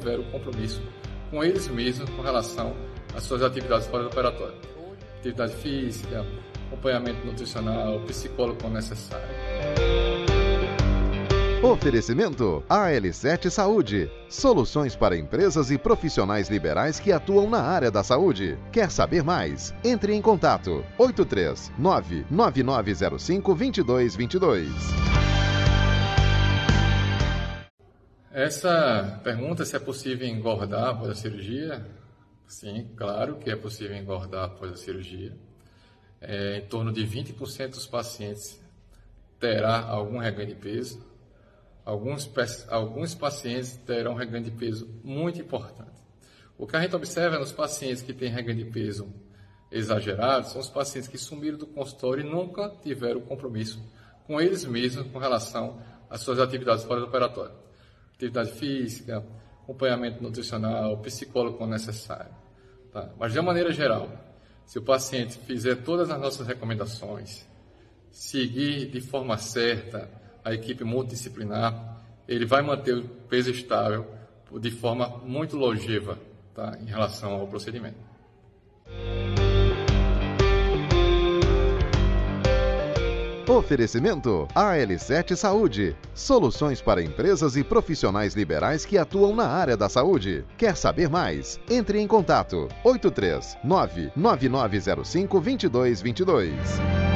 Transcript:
tiveram compromisso com eles mesmos com relação às suas atividades fora do operatório. Atividade física, acompanhamento nutricional, psicólogo quando necessário. Oferecimento AL7 Saúde. Soluções para empresas e profissionais liberais que atuam na área da saúde. Quer saber mais? Entre em contato 83 99905 2222. Essa pergunta se é possível engordar após a cirurgia. Sim, claro que é possível engordar após a cirurgia. É, em torno de 20% dos pacientes terá algum reganho de peso alguns, alguns pacientes terão reganho de peso muito importante. O que a gente observa nos pacientes que têm reganho de peso exagerado são os pacientes que sumiram do consultório e nunca tiveram compromisso com eles mesmos com relação às suas atividades fora do operatório. Atividade física, acompanhamento nutricional, psicólogo quando necessário. Tá? Mas de uma maneira geral, se o paciente fizer todas as nossas recomendações, seguir de forma certa a equipe multidisciplinar, ele vai manter o peso estável de forma muito longeva tá, em relação ao procedimento. Oferecimento AL7 Saúde. Soluções para empresas e profissionais liberais que atuam na área da saúde. Quer saber mais? Entre em contato 83 99905 2222.